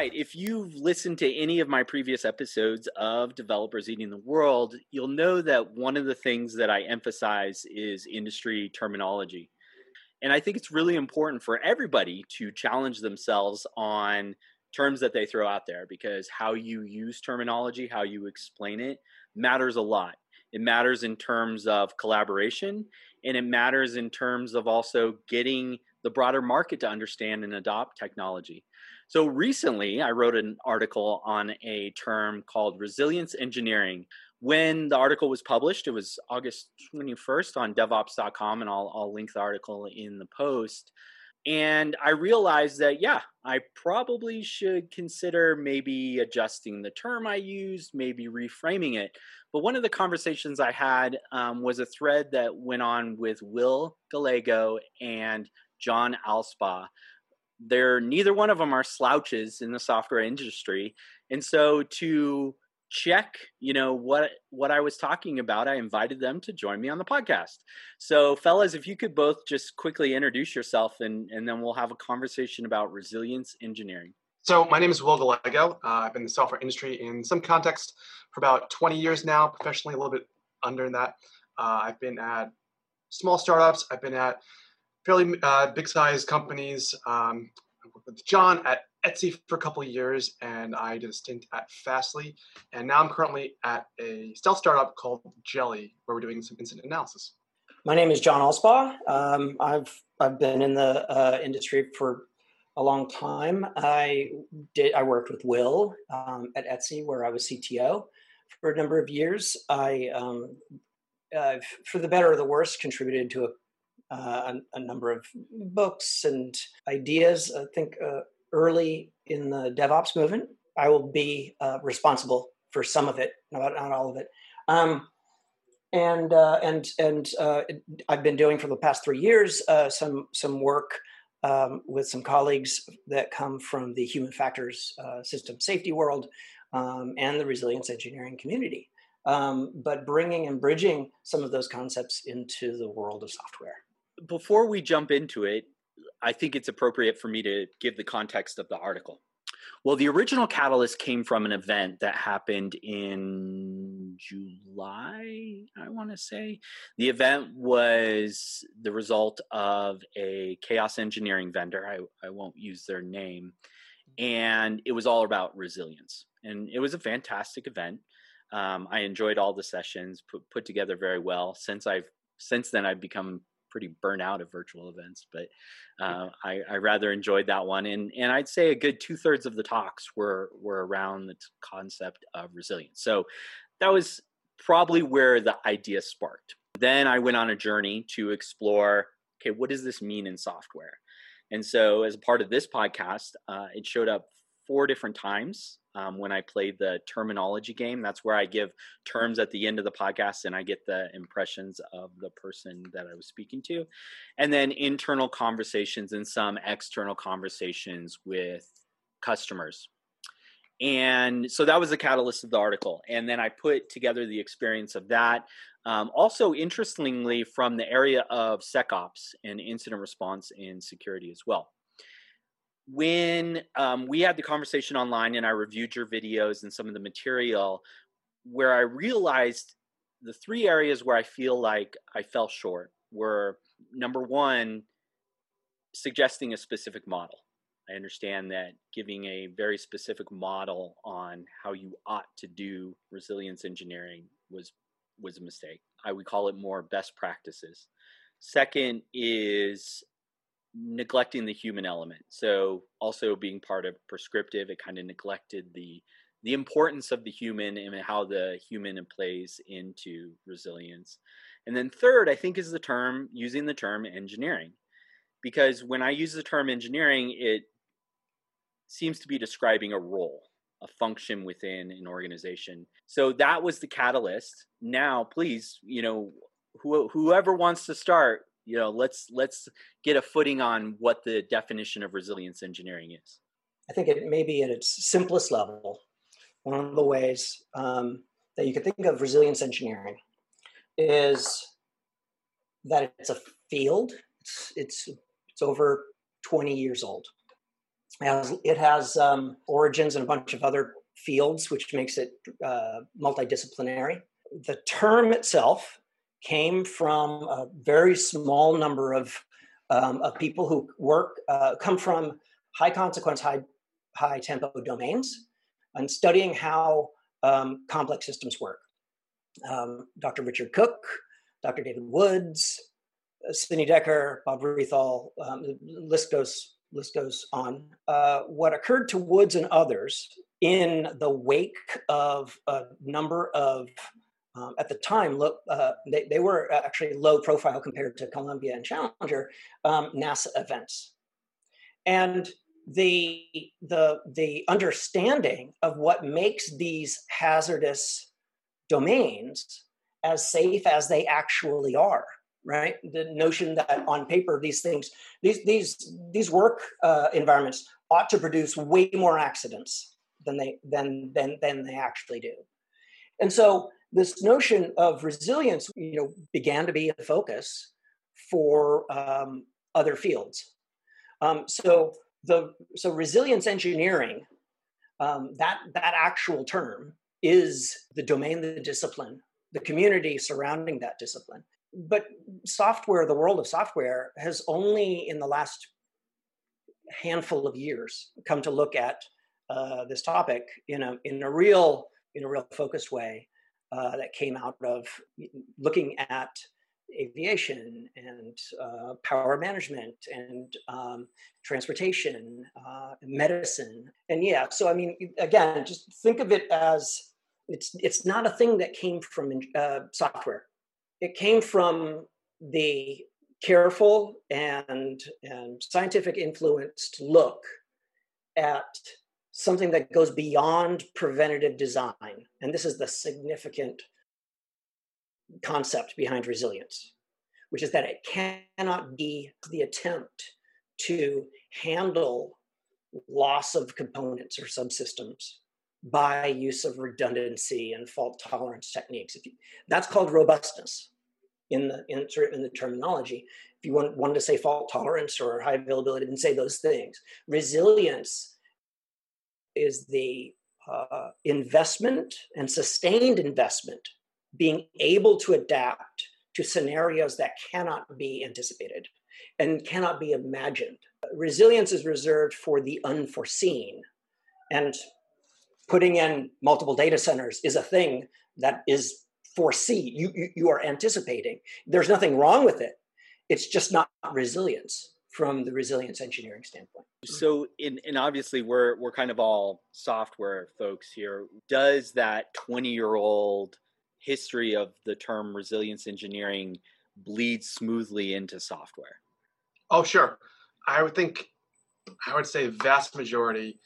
right. If you've listened to any of my previous episodes of Developers Eating the World, you'll know that one of the things that I emphasize is industry terminology. And I think it's really important for everybody to challenge themselves on terms that they throw out there because how you use terminology, how you explain it, matters a lot. It matters in terms of collaboration and it matters in terms of also getting the broader market to understand and adopt technology. So recently, I wrote an article on a term called resilience engineering. When the article was published, it was August 21st on devops.com, and I'll, I'll link the article in the post. And I realized that, yeah, I probably should consider maybe adjusting the term I used, maybe reframing it. But one of the conversations I had um, was a thread that went on with Will Gallego and John Allspaw. They're neither one of them are slouches in the software industry, and so to check you know what what i was talking about i invited them to join me on the podcast. So fellas if you could both just quickly introduce yourself and and then we'll have a conversation about resilience engineering. So my name is will gallego. Uh, i've been in the software industry in some context for about 20 years now professionally a little bit under that. Uh, i've been at small startups. I've been at fairly uh, big size companies um, I worked with john at Etsy for a couple of years, and I did a stint at Fastly, and now I'm currently at a stealth startup called Jeli, where we're doing some incident analysis. My name is John Allspaw. Um, I've I've been in the uh, industry for a long time. I did I worked with Will um, at Etsy, where I was CTO for a number of years. I, um, for the better or the worse, contributed to a uh, a, a, number of books and ideas. I think uh, early in the DevOps movement. I will be uh, responsible for some of it, not, not all of it. Um, and uh, and and uh, I've been doing for the past three years uh, some some work um, with some colleagues that come from the human factors system safety world um, and the resilience engineering community. Um, but bringing and bridging some of those concepts into the world of software. Before we jump into it, I think it's appropriate for me to give the context of the article. Well, the original catalyst came from an event that happened in July, I want to say. The event was the result of a chaos engineering vendor. I, I won't use their name. And it was all about resilience. And it was a fantastic event. Um, I enjoyed all the sessions, put, put together very well. Since I've since then, I've become pretty burnt out of virtual events, but uh, I, I, rather enjoyed that one. And and I'd say a good two thirds of the talks were were around the concept of resilience. So that was probably where the idea sparked. Then I went on a journey to explore. Okay, what does this mean in software? And so, as part of this podcast, uh, it showed up four different times um, when I played the terminology game. That's where I give terms at the end of the podcast and I get the impressions of the person that I was speaking to. And then internal conversations and some external conversations with customers. And so that was the catalyst of the article. And then I put together the experience of that. Um, also, interestingly, from the area of SecOps and incident response and security as well when um, we had the conversation online and I reviewed your videos and some of the material, where I realized the three areas where I feel like I fell short were number one, suggesting a specific model. I understand that giving a very specific model on how you ought to do resilience engineering was was a mistake. I would call it more best practices. Second is neglecting the human element. So also being part of prescriptive, it kind of neglected the the importance of the human and how the human plays into resilience. And then third, I think is the term using the term engineering. Because when I use the term engineering, it seems to be describing a role, a function within an organization. So that was the catalyst. Now, please, you know, whoever wants to start, you know let's let's get a footing on what the definition of resilience engineering is. I think it may be at its simplest level one of the ways um, that you could think of resilience engineering is that it's a field. It's it's it's over 20 years old. It has, um, origins in a bunch of other fields, which makes it uh, multidisciplinary. The term itself came from a very small number of, um, of people who work, uh, come from high consequence, high, high tempo domains and studying how um, complex systems work. Um, Dr. Richard Cook, Dr. David Woods, uh, Sidney Dekker, Bob Rethall, um, list goes list goes on. Uh, what occurred to Woods and others in the wake of a number of um, at the time, uh, they, they were actually low profile compared to Columbia and Challenger um, NASA events, and the the the understanding of what makes these hazardous domains as safe as they actually are right? The notion that on paper these things these these these work uh, environments ought to produce way more accidents than they than than than they actually do. And so this notion of resilience you know began to be a focus for um, other fields. Um, so the so resilience engineering um, that that actual term is the domain the discipline the community surrounding that discipline. But software the world of software has only in the last handful of years come to look at uh, this topic in a in a real in a real focused way uh, that came out of looking at aviation and uh, power management and um, transportation, uh, medicine, and yeah. So I mean, again, just think of it as it's it's not a thing that came from uh, software. It came from the careful and and scientific influenced look at something that goes beyond preventative design, and this is the significant concept behind resilience, which is that it cannot be the attempt to handle loss of components or subsystems by use of redundancy and fault tolerance techniques. You, that's called robustness in the in, in the terminology. If you want, wanted to say fault tolerance or high availability, then say those things. Resilience is the uh, investment and sustained investment being able to adapt to scenarios that cannot be anticipated and cannot be imagined. Resilience is reserved for the unforeseen. And putting in multiple data centers is a thing that is foresee. You, you, you are anticipating. There's nothing wrong with it. It's just not resilience from the resilience engineering standpoint. Mm-hmm. So, in, and obviously, we're we're kind of all software folks here. Does that twenty year old history of the term resilience engineering bleed smoothly into software? Oh, sure. I would think, I would say, vast majority,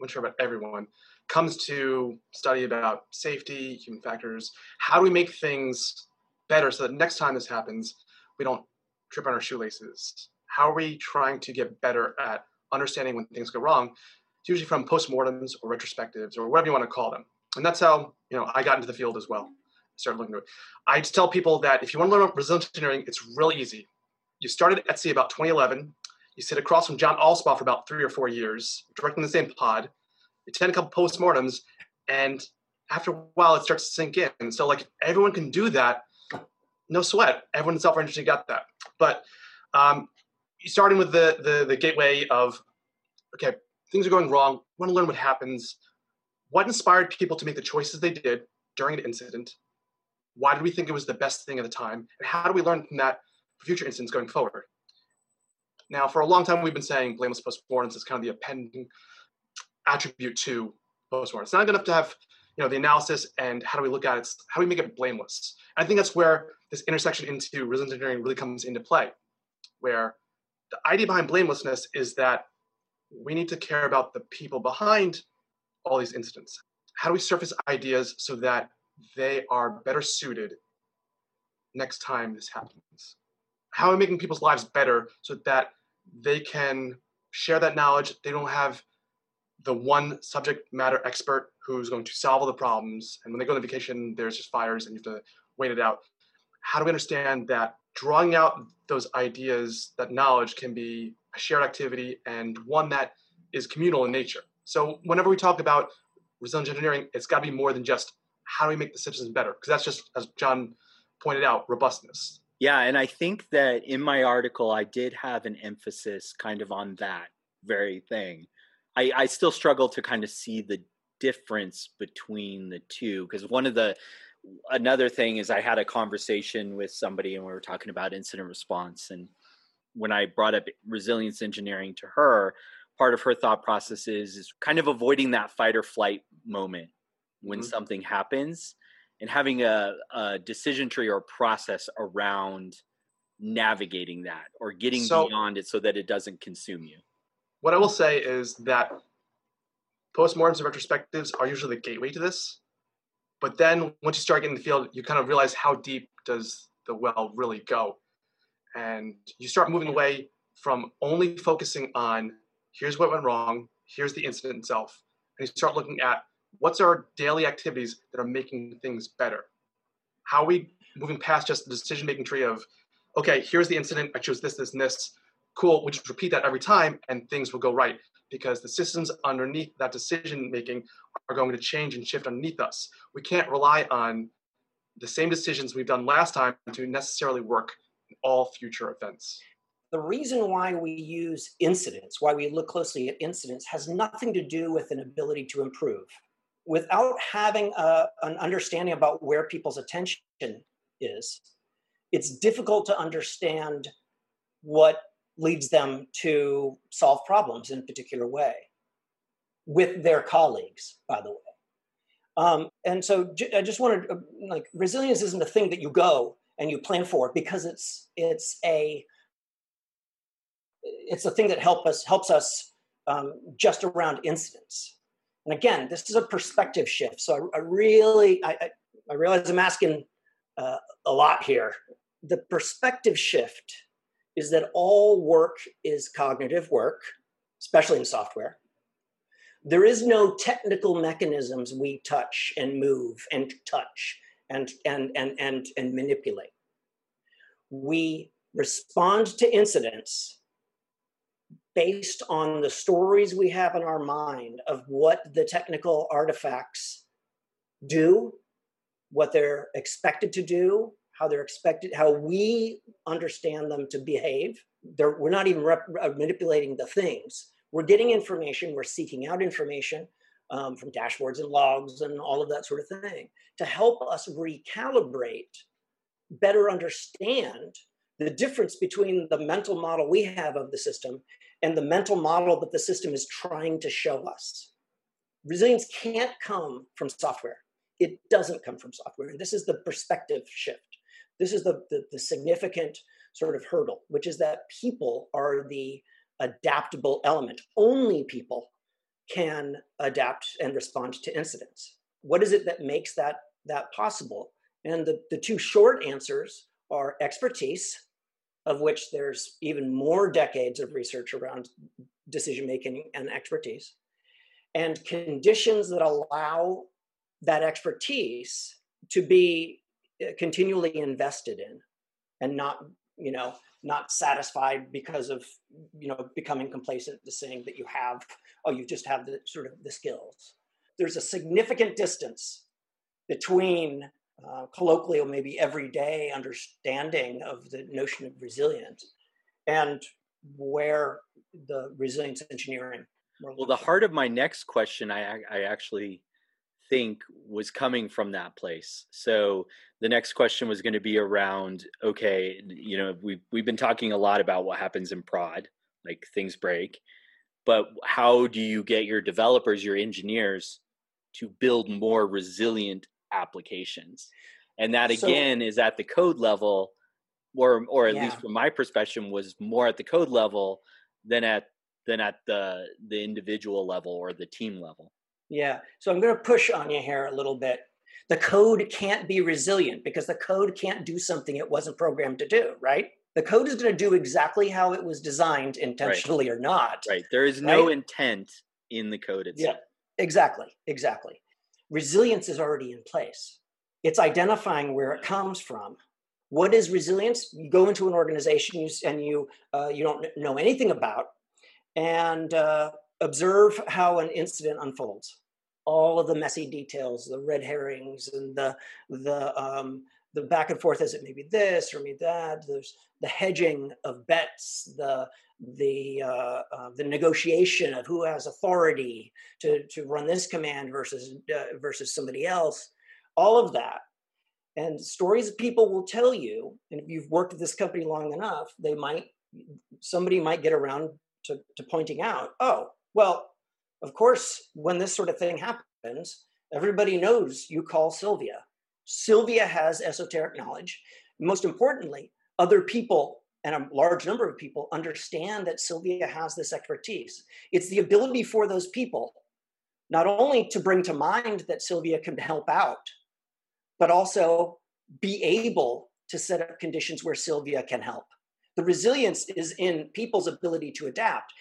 I'm sure about everyone, comes to study about safety, human factors. How do we make things better so that next time this happens, we don't trip on our shoelaces? How are we trying to get better at understanding when things go wrong? It's usually from postmortems or retrospectives or whatever you want to call them. And that's how you know I got into the field as well. Started looking at it. I just tell people that if you want to learn about resilience engineering, it's really easy. You started Etsy about 2011. You sit across from John Allspaw for about three or four years, directing the same pod. You attend a couple postmortems, and after a while, it starts to sink in. And So, like, everyone can do that. No sweat. Everyone in industry got that. But um, starting with the, the the gateway of, okay, things are going wrong. Want to learn what happens. What inspired people to make the choices they did during an incident? Why did we think it was the best thing at the time? And how do we learn from that for future incidents going forward? Now, for a long time, we've been saying blameless postmortems is kind of the appending attribute to postmortem. It's not enough to have you know the analysis and how do we look at it? How do we make it blameless? And I think that's where this intersection into resilience engineering really comes into play, where the idea behind blamelessness is that we need to care about the people behind all these incidents. How do we surface ideas so that they are better suited next time this happens? How are we making people's lives better so that they can share that knowledge? They don't have the one subject matter expert who's going to solve all the problems. And when they go on vacation, there's just fires and you have to wait it out. How do we understand that drawing out those ideas, that knowledge can be a shared activity and one that is communal in nature. So whenever we talk about resilient engineering, it's got to be more than just how do we make the systems better? Because that's just, as John pointed out, robustness. Yeah, and I think that in my article, I did have an emphasis kind of on that very thing. I, I still struggle to kind of see the difference between the two because one of the another thing is I had a conversation with somebody and we were talking about incident response and when I brought up resilience engineering to her, part of her thought process is, is kind of avoiding that fight or flight moment when mm-hmm. something happens and having a, a, decision tree or process around navigating that or getting so, beyond it so that it doesn't consume you. What I will say is that postmortems and retrospectives are usually the gateway to this. But then once you start getting in the field, you kind of realize how deep does the well really go. And you start moving away from only focusing on here's what went wrong, here's the incident itself. And you start looking at what's our daily activities that are making things better? How are we moving past just the decision making tree of, okay, here's the incident, I chose this, this, and this. Cool, we just repeat that every time and things will go right because the systems underneath that decision making are going to change and shift underneath us. We can't rely on the same decisions we've done last time to necessarily work in all future events. The reason why we use incidents, why we look closely at incidents, has nothing to do with an ability to improve. Without having a, an understanding about where people's attention is, it's difficult to understand what leads them to solve problems in a particular way with their colleagues, by the way. Um, and so j- I just wanted, uh, like, resilience isn't a thing that you go and you plan for because it's it's a it's a thing that help us helps us um, just around incidents. And again, this is a perspective shift. So I, I really I, I, realize I'm asking uh, a lot here. The perspective shift is that all work is cognitive work, especially in software. There is no technical mechanisms we touch and move and touch and, and, and, and, and manipulate. We respond to incidents based on the stories we have in our mind of what the technical artifacts do, what they're expected to do, how they're expected, how we understand them to behave. They're, we're not even rep- uh, manipulating the things. We're getting information, we're seeking out information um, from dashboards and logs and all of that sort of thing to help us recalibrate, better understand the difference between the mental model we have of the system and the mental model that the system is trying to show us. Resilience can't come from software. It doesn't come from software. And this is the perspective shift. This is the, the, the significant sort of hurdle, which is that people are the adaptable element. Only people can adapt and respond to incidents. What is it that makes that that possible? And the, the two short answers are expertise, of which there's even more decades of research around decision making and expertise, and conditions that allow that expertise to be continually invested in and not you know not satisfied because of you know becoming complacent to saying that you have oh you just have the sort of the skills. There's a significant distance between uh, colloquially or maybe everyday understanding of the notion of resilience and where the resilience engineering well the heart of my next question i i actually think was coming from that place. So the next question was going to be around okay, you know, we we've been talking a lot about what happens in prod, like things break, but how do you get your developers, your engineers to build more resilient applications? And that again so, is at the code level or or at yeah. least from my perspective was more at the code level than at than at the the individual level or the team level. Yeah. So I'm going to push on you here a little bit. The code can't be resilient because the code can't do something it wasn't programmed to do, right? The code is going to do exactly how it was designed intentionally right. or not. Right. There is no right? intent in the code itself. Yeah. Exactly. Exactly. Resilience is already in place. It's identifying where it comes from. What is resilience? You go into an organization and you uh, you don't know anything about, and uh, observe how an incident unfolds. All of the messy details the red herrings and the the um, the back and forth as it may be this or maybe that? There's the hedging of bets the the uh, uh, the negotiation of who has authority to to run this command versus uh, versus somebody else. All of that. And stories people will tell you and if you've worked at this company long enough they might somebody might get around to, to pointing out oh well of course when this sort of thing happens everybody knows you call sylvia. Sylvia has esoteric knowledge. Most importantly other people and a large number of people understand that sylvia has this expertise. It's the ability for those people not only to bring to mind that sylvia can help out but also be able to set up conditions where Sylvia can help. The resilience is in people's ability to adapt,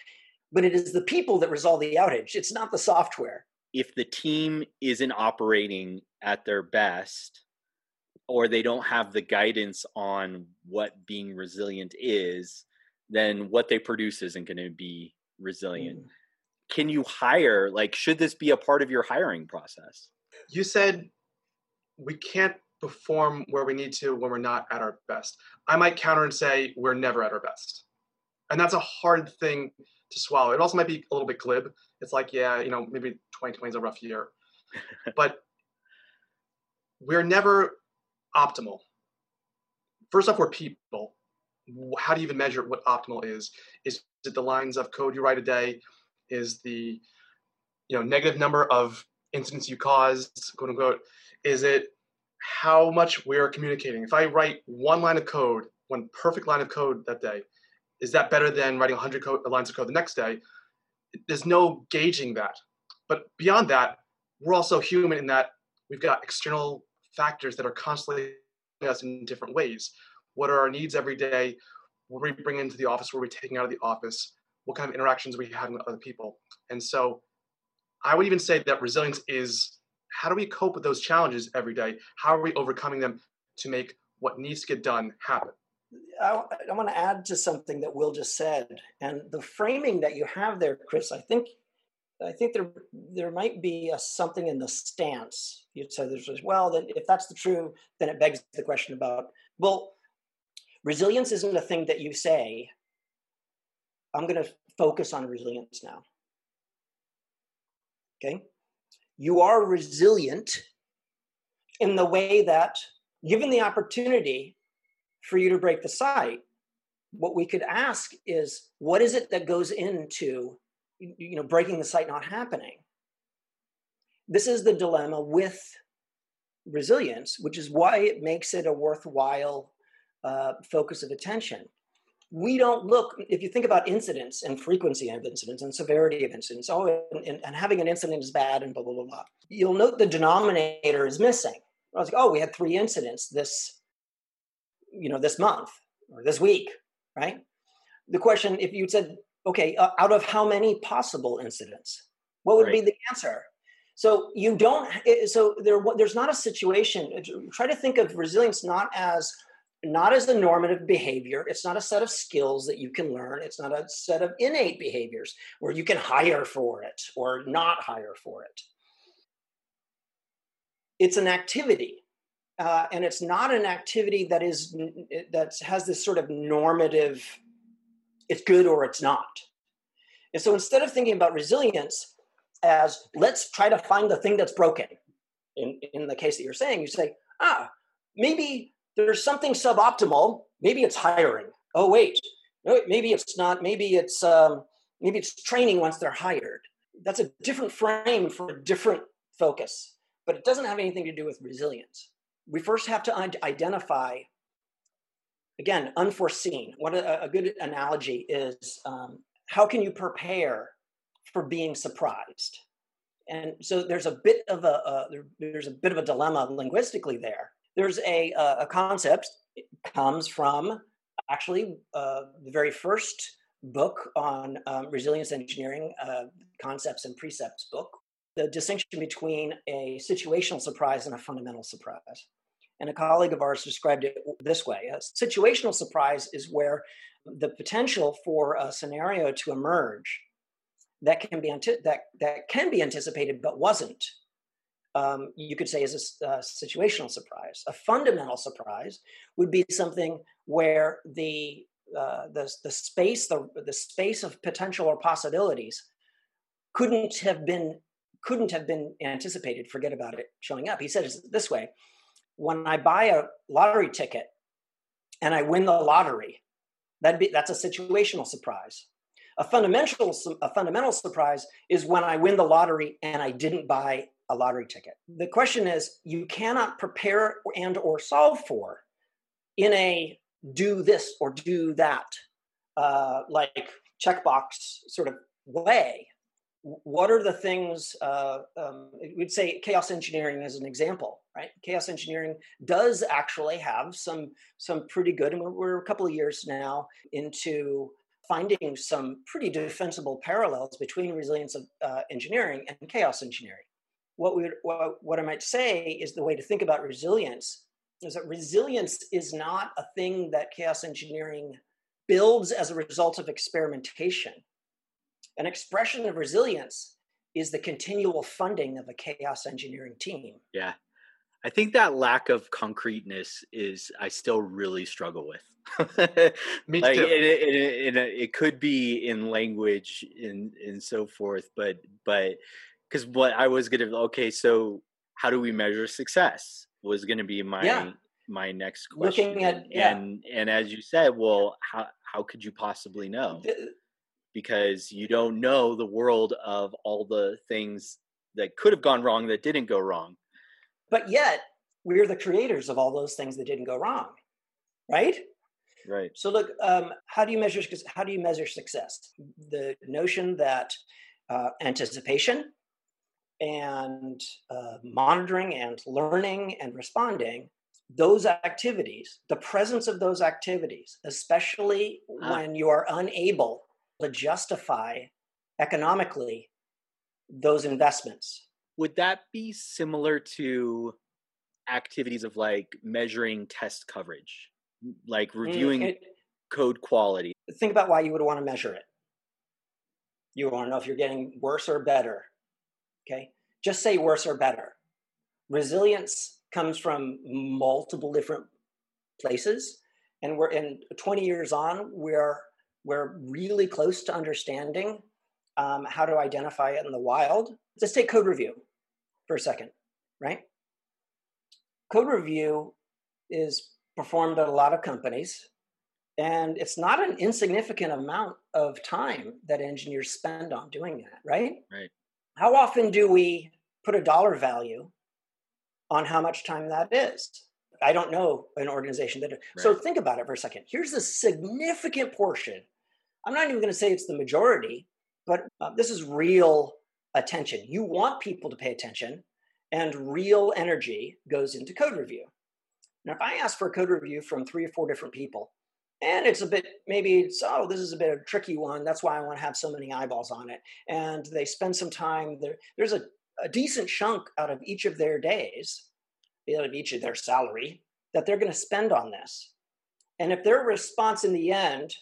but it is the people that resolve the outage. It's not the software. If the team isn't operating at their best, or they don't have the guidance on what being resilient is, then what they produce isn't going to be resilient. Mm. Can you hire, like, should this be a part of your hiring process? You said we can't perform where we need to when we're not at our best. I might counter and say we're never at our best. And that's a hard thing to swallow. It also might be a little bit glib. It's like, yeah, you know, maybe 2020 is a rough year. but we're never optimal. First off, we're people. How do you even measure what optimal is? Is it the lines of code you write a day? Is the you know negative number of incidents you cause, quote unquote? Is it how much we're communicating? If I write one line of code, one perfect line of code that day, is that better than writing 100 co- lines of code the next day? There's no gauging that. But beyond that, we're also human in that we've got external factors that are constantly us in different ways. What are our needs every day? What are we bringing into the office? What are we taking out of the office? What kind of interactions are we having with other people? And so I would even say that resilience is how do we cope with those challenges every day? How are we overcoming them to make what needs to get done happen? I, I want to add to something that Will just said, and the framing that you have there, Chris. I think, I think there there might be a, something in the stance. You said there's well, then if that's the true, then it begs the question about well, resilience isn't a thing that you say. I'm going to focus on resilience now. Okay, you are resilient in the way that, given the opportunity for you to break the site, what we could ask is what is it that goes into you know breaking the site not happening? This is the dilemma with resilience which is why it makes it a worthwhile uh, focus of attention. We don't look if you think about incidents and frequency of incidents and severity of incidents oh and, and, having an incident is bad and blah blah blah blah you'll note the denominator is missing. I was like oh we had three incidents this you know this month or this week right the question if you said okay uh, out of how many possible incidents what would right. be the answer so you don't so there there's not a situation try to think of resilience not as not as a normative behavior. It's not a set of skills that you can learn. It's not a set of innate behaviors where you can hire for it or not hire for it. It's an activity. Uh, and it's not an activity that is that has this sort of normative it's good or it's not and so instead of thinking about resilience as let's try to find the thing that's broken in, in the case that you're saying you say ah maybe there's something suboptimal. Maybe it's hiring. Oh wait, maybe it's not. Maybe it's um, maybe it's training once they're hired. That's a different frame for a different focus, but it doesn't have anything to do with resilience. We first have to identify. Again, unforeseen. What a, a good analogy is: um, how can you prepare for being surprised? And so there's a bit of a uh, there's a bit of a dilemma linguistically there there's a, a concept it comes from actually uh, the very first book on um, resilience engineering uh, concepts and precepts book the distinction between a situational surprise and a fundamental surprise and a colleague of ours described it this way a situational surprise is where the potential for a scenario to emerge that can be anti- that that can be anticipated but wasn't. Um, you could say is a, a situational surprise. A fundamental surprise would be something where the uh, the the space the the space of potential or possibilities couldn't have been couldn't have been anticipated. Forget about it showing up. He said it this way: when I buy a lottery ticket and I win the lottery, that be that's a situational surprise. A fundamental a fundamental surprise is when I win the lottery and I didn't buy a lottery ticket. The question is you cannot prepare and or solve for in a do this or do that uh, like checkbox sort of way what are the things uh, um, we'd say chaos engineering as an example right? Chaos engineering does actually have some some pretty good and we're, a couple of years now into finding some pretty defensible parallels between resilience of uh, engineering and chaos engineering. What we what, what i might say is the way to think about resilience is that resilience is not a thing that chaos engineering builds as a result of experimentation an expression of resilience is the continual funding of a chaos engineering team. Yeah. I think that lack of concreteness is I still really struggle with. Me like, too. It, it, it, it, could be in language and and so forth, but but because what I was gonna okay, so how do we measure success was gonna be my yeah. my next question. Looking at yeah. and and as you said, well, how how could you possibly know? The, because you don't know the world of all the things that could have gone wrong that didn't go wrong. But yet, we're the creators of all those things that didn't go wrong, right? Right. So look, um, how do you measure? How do you measure success? The notion that uh, anticipation and uh, monitoring and learning and responding those activities the presence of those activities especially ah. when you are unable to justify economically those investments. Would that be similar to activities of like measuring test coverage, like mm, reviewing it, code quality? Think about why you would want to measure it. You want to know if you're getting worse or better. Okay. Just say worse or better. Resilience comes from multiple different places. And we're in 20 years on, we're we're really close to understanding um, how to identify it in the wild. Let's take code review for a second, right? Code review is performed at a lot of companies, and it's not an insignificant amount of time that engineers spend on doing that, right? Right. How often do we put a dollar value on how much time that is? I don't know an organization that. Right. So think about it for a second. Here's a significant portion I'm not even going to say it's the majority, but uh, this is real attention. You want people to pay attention, and real energy goes into code review. Now, if I ask for a code review from three or four different people, and it's a bit maybe so oh this is a bit of a tricky one that's why i want to have so many eyeballs on it and they spend some time there there's a, a decent chunk out of each of their days out of each of their salary that they're going to spend on this and if their response in the end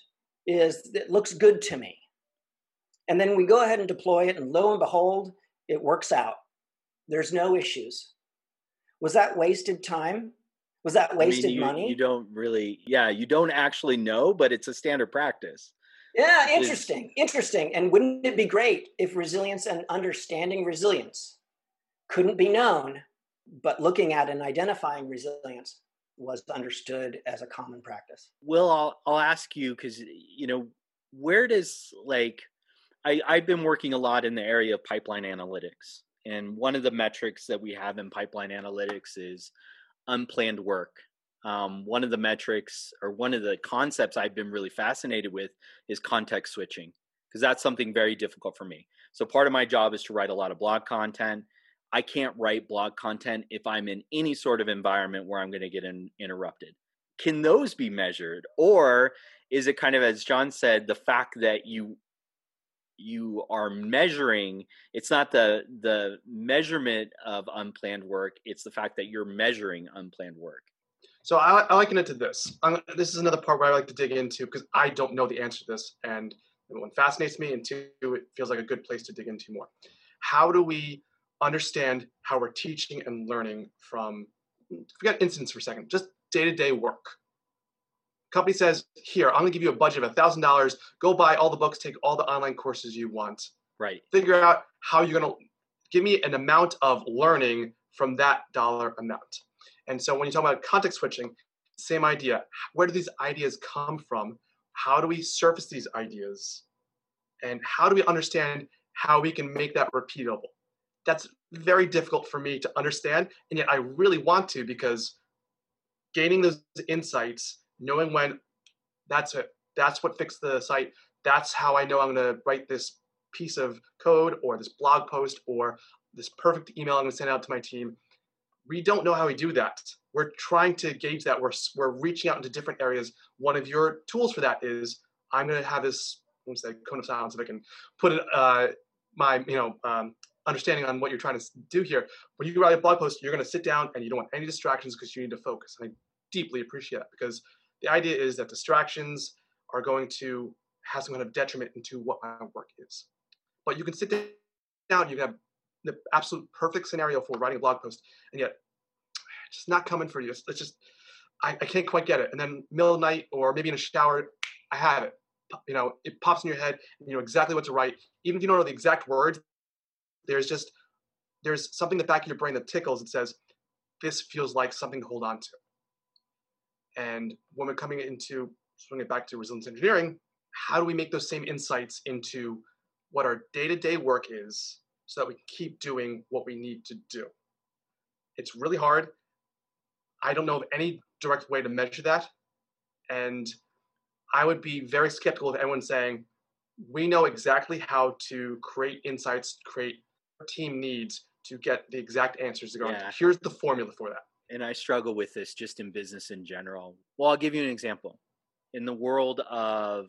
is it looks good to me. And then we go ahead and deploy it, and lo and behold, it works out. There's no issues. Was that wasted time? Was that wasted I mean, you, money? You don't really, yeah, you don't actually know, but it's a standard practice. Yeah, interesting, interesting. And wouldn't it be great if resilience and understanding resilience couldn't be known, but looking at and identifying resilience was understood as a common practice. Will, I'll, I'll ask you because, you know, where does like, I, I've been working a lot in the area of pipeline analytics. And one of the metrics that we have in pipeline analytics is unplanned work. Um, one of the metrics or one of the concepts I've been really fascinated with is context switching because that's something very difficult for me. So part of my job is to write a lot of blog content I can't write blog content if I'm in any sort of environment where I'm going to get in, interrupted. Can those be measured, or is it kind of as John said, the fact that you you are measuring? It's not the the measurement of unplanned work; it's the fact that you're measuring unplanned work. So I, I liken it to this. I'm, this is another part where I like to dig into because I don't know the answer to this, and one fascinates me, and two, it feels like a good place to dig into more. How do we understand how we're teaching and learning from, forget incidents for a second, just day to day work? Company says, here, I'm gonna give you a budget of $1,000, go buy all the books, take all the online courses you want. Right. Figure out how you're gonna give me an amount of learning from that dollar amount. And so when you talk about context switching, same idea. Where do these ideas come from? How do we surface these ideas? And how do we understand how we can make that repeatable? That's very difficult for me to understand. And yet I really want to because gaining those insights, knowing when that's it, that's what fixed the site, that's how I know I'm going to write this piece of code or this blog post or this perfect email I'm going to send out to my team. We don't know how we do that. We're trying to gauge that. We're, we're reaching out into different areas. One of your tools for that is I'm going to have this, let me say, cone of silence if I can put it, uh, my, you know, um, understanding on what you're trying to do here. When you write a blog post, you're going to sit down and you don't want any distractions because you need to focus. And I deeply appreciate that because the idea is that distractions are going to have some kind of detriment into what my work is. But you can sit down, you have the absolute perfect scenario for writing a blog post, and yet it's just not coming for you. It's, just I, I, can't quite get it. And then middle of the night or maybe in a shower, I have it. You know, it pops in your head, you know exactly what to write. Even if you don't know the exact words, there's just there's something in the back of your brain that tickles and says, "This feels like something to hold on to." And when we're coming into swing it back to resilience engineering, how do we make those same insights into what our day-to-day work is so that we keep doing what we need to do. It's really hard. I don't know of any direct way to measure that. And I would be very skeptical of anyone saying, we know exactly how to create insights, create team needs to get the exact answers to go. Yeah. Here's the formula for that. And I struggle with this just in business in general. Well, I'll give you an example. In the world of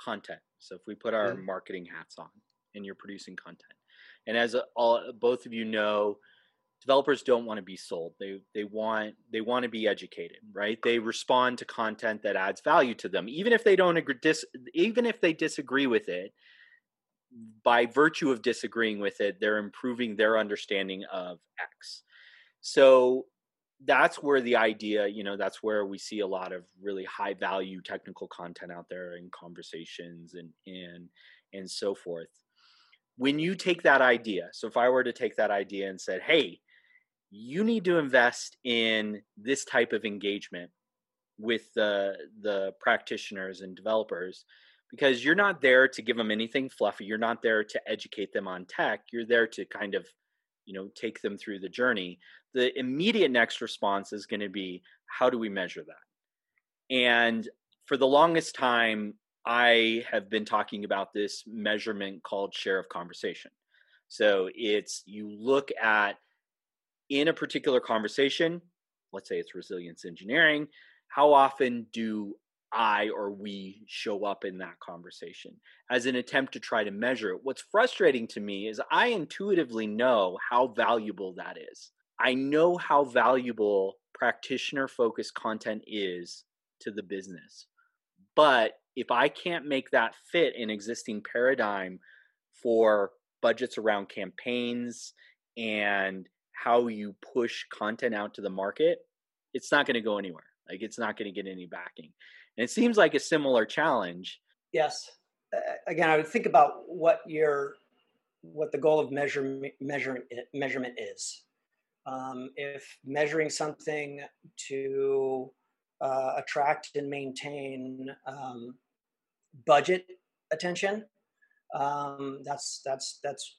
content, so if we put our mm-hmm. marketing hats on and you're producing content, and as all both of you know, developers don't want to be sold. They they want they want to be educated, right? They respond to content that adds value to them, even if they don't agree. Dis, even if they disagree with it. By virtue of disagreeing with it, they're improving their understanding of X. So that's where the idea, you know, that's where we see a lot of really high value technical content out there in conversations and and and so forth. When you take that idea, so if I were to take that idea and said, "Hey, you need to invest in this type of engagement with the the practitioners and developers because you're not there to give them anything fluffy you're not there to educate them on tech you're there to kind of you know take them through the journey. The immediate next response is going to be how do we measure that? And for the longest time i have been talking about this measurement called share of conversation. So it's you look at in a particular conversation let's say it's resilience engineering how often do I or we show up in that conversation as an attempt to try to measure it. What's frustrating to me is I intuitively know how valuable that is. I know how valuable practitioner focused content is to the business. But if I can't make that fit in existing paradigm for budgets around campaigns and how you push content out to the market, it's not going to go anywhere. Like it's not going to get any backing. And it seems like a similar challenge. Yes. Uh, again, I would think about what your what the goal of measure, measure, measurement is. Um, if measuring something to uh, attract and maintain um, budget attention, um, that's that's that's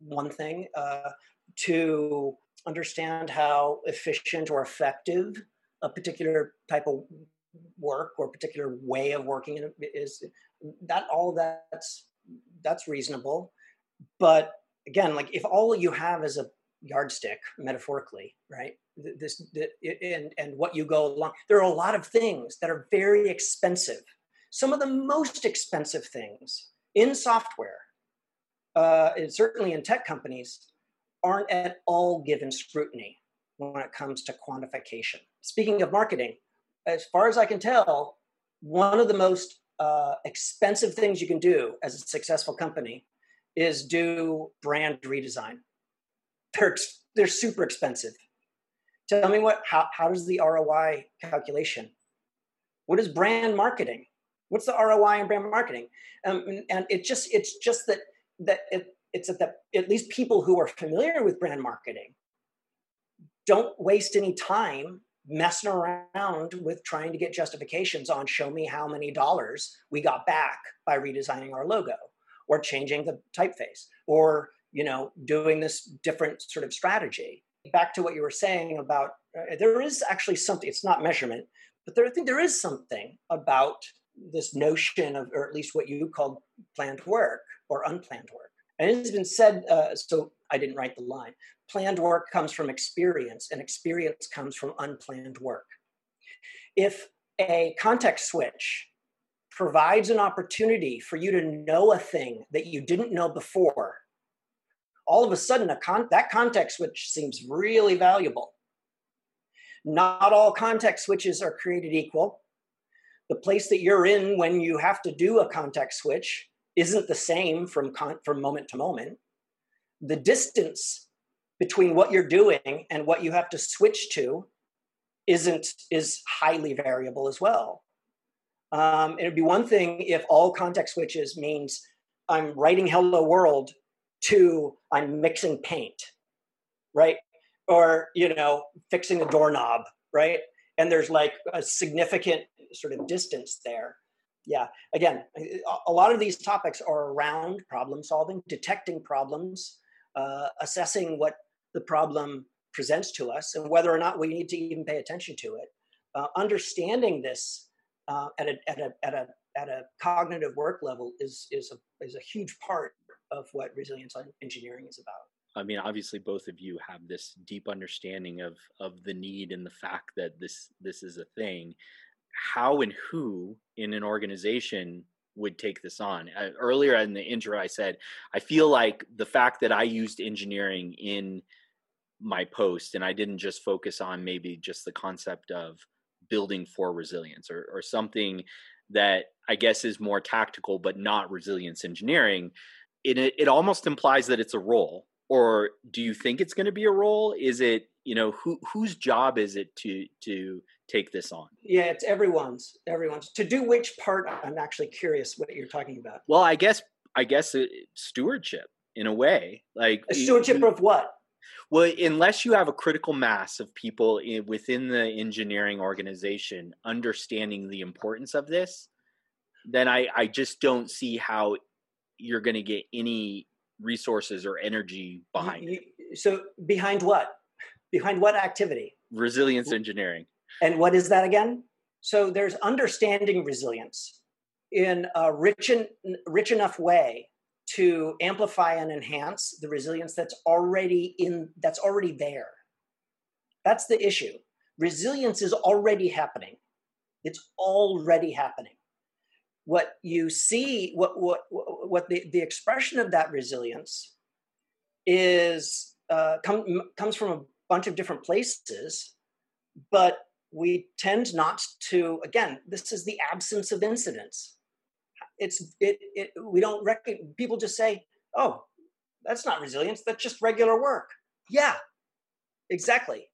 one thing. Uh, to understand how efficient or effective a particular type of work or particular way of working is that all that's that's reasonable. But again like if all you have is a yardstick metaphorically right this and and what you go along there are a lot of things that are very expensive. Some of the most expensive things in software uh, and certainly in tech companies aren't at all given scrutiny when it comes to quantification. Speaking of marketing as far as I can tell, one of the most uh, expensive things you can do as a successful company is do brand redesign. They're they're super expensive. Tell me what how how does the ROI calculation? What is brand marketing? What's the ROI in brand marketing? Um, and it just it's just that that it, it's that at least people who are familiar with brand marketing don't waste any time messing around with trying to get justifications on show me how many dollars we got back by redesigning our logo or changing the typeface or you know doing this different sort of strategy. Back to what you were saying about uh, there is actually something it's not measurement but there, i think there is something about this notion of or at least what you called planned work or unplanned work. And it has been said uh, so i didn't write the line planned work comes from experience and experience comes from unplanned work. If a context switch provides an opportunity for you to know a thing that you didn't know before all of a sudden a con- that context switch seems really valuable. Not all context switches are created equal. The place that you're in when you have to do a context switch isn't the same from con- from moment to moment. The distance between what you're doing and what you have to switch to isn't is highly variable as well. Um, it'd be one thing if all context switches means i'm writing hello world to i'm mixing paint right? Or you know fixing a doorknob right? And there's like a significant sort of distance there. Yeah again a lot of these topics are around problem solving detecting problems uh, assessing what the problem presents to us and whether or not we need to even pay attention to it. Uh, understanding this uh, at, a, at, a, at, a, at a cognitive work level is, is, a, is a huge part of what resilience engineering is about. I mean, obviously, both of you have this deep understanding of of the need and the fact that this this is a thing. How and who in an organization would take this on. Uh, earlier in the intro, I said, I feel like the fact that I used engineering in my post and I didn't just focus on maybe just the concept of building for resilience or, or something that I guess is more tactical but not resilience engineering, it, it almost implies that it's a role. Or do you think it's going to be a role? Is it you know who whose job is it to to take this on yeah it's everyone's everyone's to do which part i'm actually curious what you're talking about well i guess i guess stewardship in a way like a stewardship you, of what well unless you have a critical mass of people in, within the engineering organization understanding the importance of this then i i just don't see how you're going to get any resources or energy behind you, it so behind what? Behind what activity? Resilience engineering. And what is that again? So there's understanding resilience in a rich, en- rich enough way to amplify and enhance the resilience that's already in that's already there. That's the issue. Resilience is already happening. It's already happening. What you see, what what what the, the expression of that resilience is uh, come, comes from a bunch of different places, but we tend not to again this is the absence of incidents it's it, it we don't reckon people just say oh that's not resilience that's just regular work. Yeah exactly.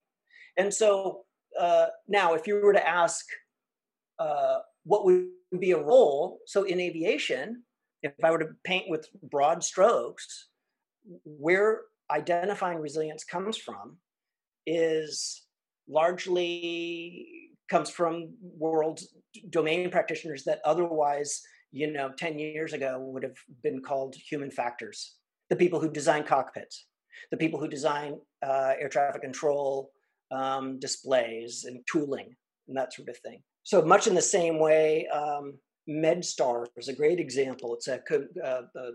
And so uh, now if you were to ask uh, what would be a role so in aviation if i were to paint with broad strokes where identifying resilience comes from is largely comes from world domain practitioners that otherwise you know 10 years ago would have been called human factors. The people who design cockpits the people who design uh, air traffic control um, displays and tooling and that sort of thing. So much in the same way um, medstar is a great example. It's a, uh, a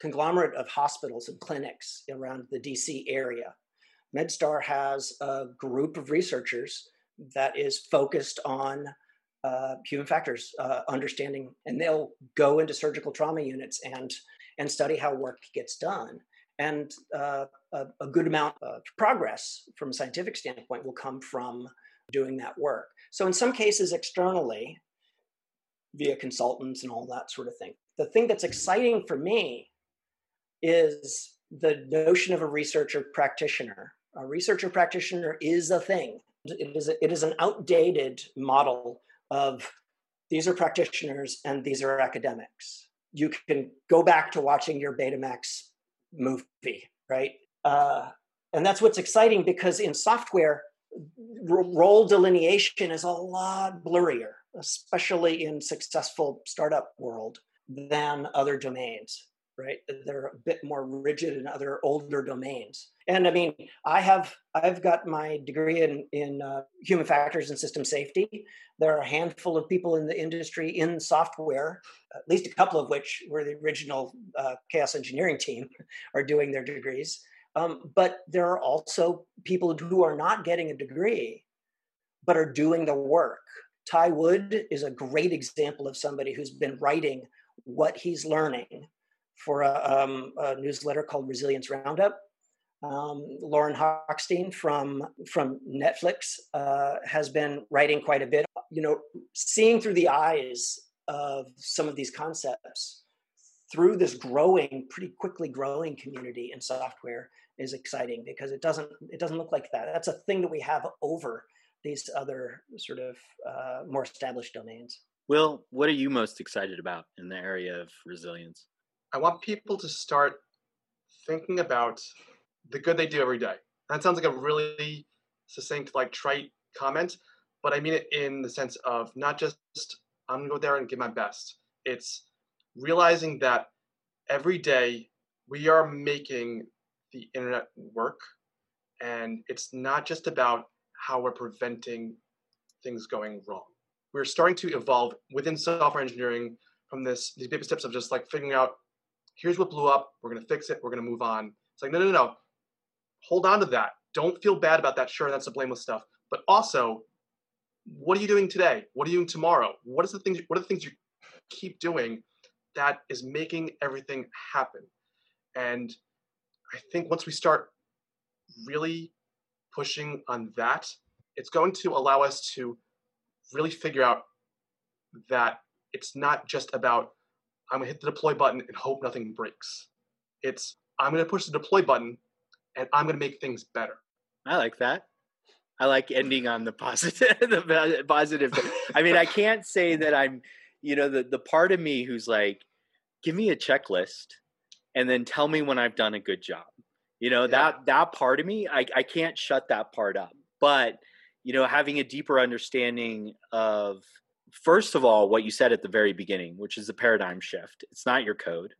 conglomerate of hospitals and clinics around the dc area. MedStar has a group of researchers that is focused on uh, human factors uh, understanding, and they'll go into surgical trauma units and and study how work gets done. And uh, a, a, good amount of progress from a scientific standpoint will come from doing that work. So in some cases, externally, via consultants and all that sort of thing. The thing that's exciting for me is the notion of a researcher practitioner. A researcher practitioner is a thing. It is a, it is an outdated model of these are practitioners and these are academics. You can go back to watching your Betamax movie, right? Uh, and that's what's exciting because in software, role delineation is a lot blurrier, especially in successful startup world than other domains right? They're a bit more rigid in other older domains. And i mean i have i've got my degree in in uh, human factors and system safety. There are a handful of people in the industry in software at least a couple of which were the original uh, chaos engineering team are doing their degrees. Um, but there are also people who are not getting a degree but are doing the work. Thai Wood is a great example of somebody who's been writing what he's learning for a, um, a newsletter called Resilience Roundup. Um, Lorin Hochstein from from Netflix uh, has been writing quite a bit. You know, seeing through the eyes of some of these concepts through this growing, pretty quickly growing community in software is exciting because it doesn't it doesn't look like that. That's a thing that we have over these other sort of uh, more established domains. Will, what are you most excited about in the area of resilience? I want people to start thinking about the good they do every day. That sounds like a really succinct, like trite comment, but I mean it in the sense of not just I'm gonna go there and give my best. It's realizing that every day we are making the internet work, and it's not just about how we're preventing things going wrong. We're starting to evolve within software engineering from this these baby steps of just like figuring out here's what blew up. We're going to fix it. We're going to move on. It's like, no, no, no. Hold on to that. Don't feel bad about that. Sure, that's the blameless stuff. But also, what are you doing today? What are you doing tomorrow? What is the things? What are the things you keep doing that is making everything happen? And I think once we start really pushing on that, it's going to allow us to really figure out that it's not just about I'm gonna hit the deploy button and hope nothing breaks. It's I'm gonna push the deploy button and I'm gonna make things better. I like that. I like ending on the positive. the positive. I mean, I can't say that I'm, you know, the the part of me who's like, give me a checklist, and then tell me when I've done a good job. You know yeah. that that part of me, I I can't shut that part up. But you know, having a deeper understanding of first of all, what you said at the very beginning, which is a paradigm shift. It's not your code.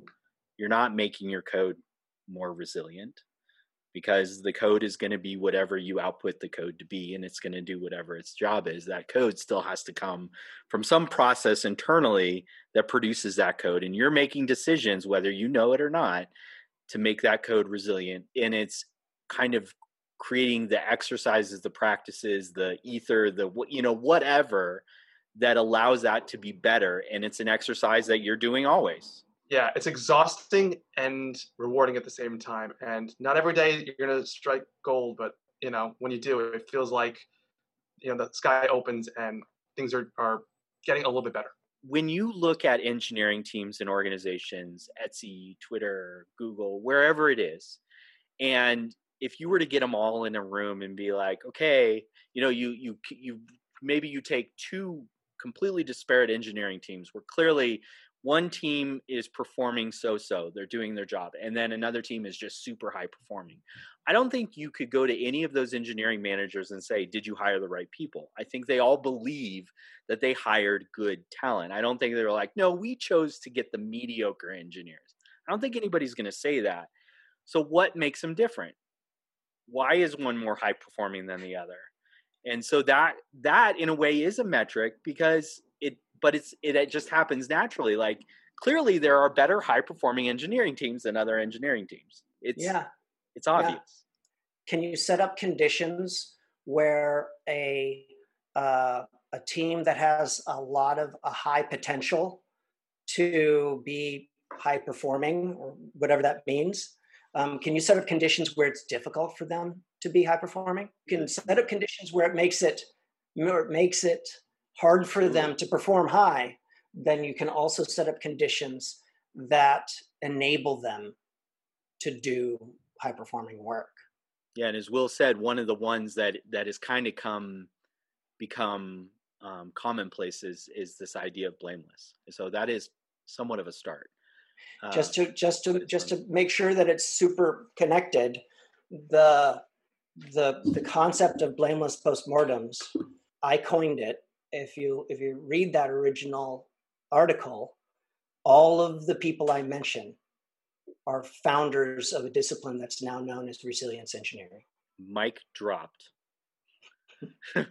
You're not making your code more resilient because the code is going to be whatever you output the code to be and it's going to do whatever its job is. That code still has to come from some process internally that produces that code. And you're making decisions, whether you know it or not, to make that code resilient. And it's kind of creating the exercises, the practices, the ether, the, you know, whatever that allows that to be better and it's an exercise that you're doing always. Yeah it's exhausting and rewarding at the same time and not every day you're going to strike gold but you know when you do it feels like you know the sky opens and things are are getting a little bit better. When you look at engineering teams and organizations etsy twitter google wherever it is and if you were to get them all in a room and be like okay you know you you you maybe you take two completely disparate engineering teams where clearly one team is performing so so, they're doing their job, and then another team is just super high performing. I don't think you could go to any of those engineering managers and say, Did you hire the right people? I think they all believe that they hired good talent. I don't think they're like, No, we chose to get the mediocre engineers. I don't think anybody's going to say that. So, what makes them different? Why is one more high performing than the other? And so that that in a way is a metric because it but it's it, just happens naturally. Like clearly there are better high performing engineering teams than other engineering teams. It's yeah. it's obvious. Yeah. can you set up conditions where a uh, a team that has a lot of a high potential to be high performing or whatever that means um, can you set up conditions where it's difficult for them to be high performing. You can set up conditions where it makes it where it makes it hard for them to perform high, then you can also set up conditions that enable them to do high performing work. Yeah, and as Will said, one of the ones that that has kind of come become um, commonplace is is this idea of blameless. So that is somewhat of a start. Uh, just to just to just to make sure that it's super connected, the the the concept of blameless postmortems, I coined it. If you if you read that original article, all of the people I mention are founders of a discipline that's now known as resilience engineering. Mike dropped.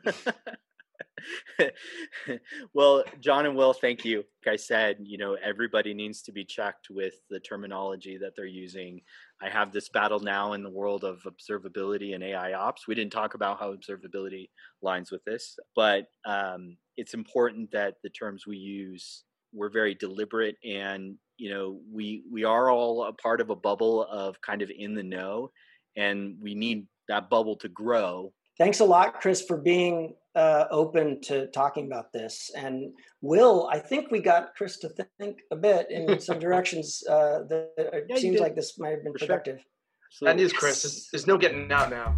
well, John and Will, thank you. Like I said, you know, everybody needs to be checked with the terminology that they're using. I have this battle now in the world of observability and AI ops. We didn't talk about how observability lines with this, but um, it's important that the terms we use we're very deliberate and you know we we are all a part of a bubble of kind of in the know and we need that bubble to grow thanks a lot chris for being uh, open to talking about this. And will i think we got chris to think a bit in some directions uh, that it yeah, seems like this might have been for productive. Sure. and is chris. There's, there's no getting out now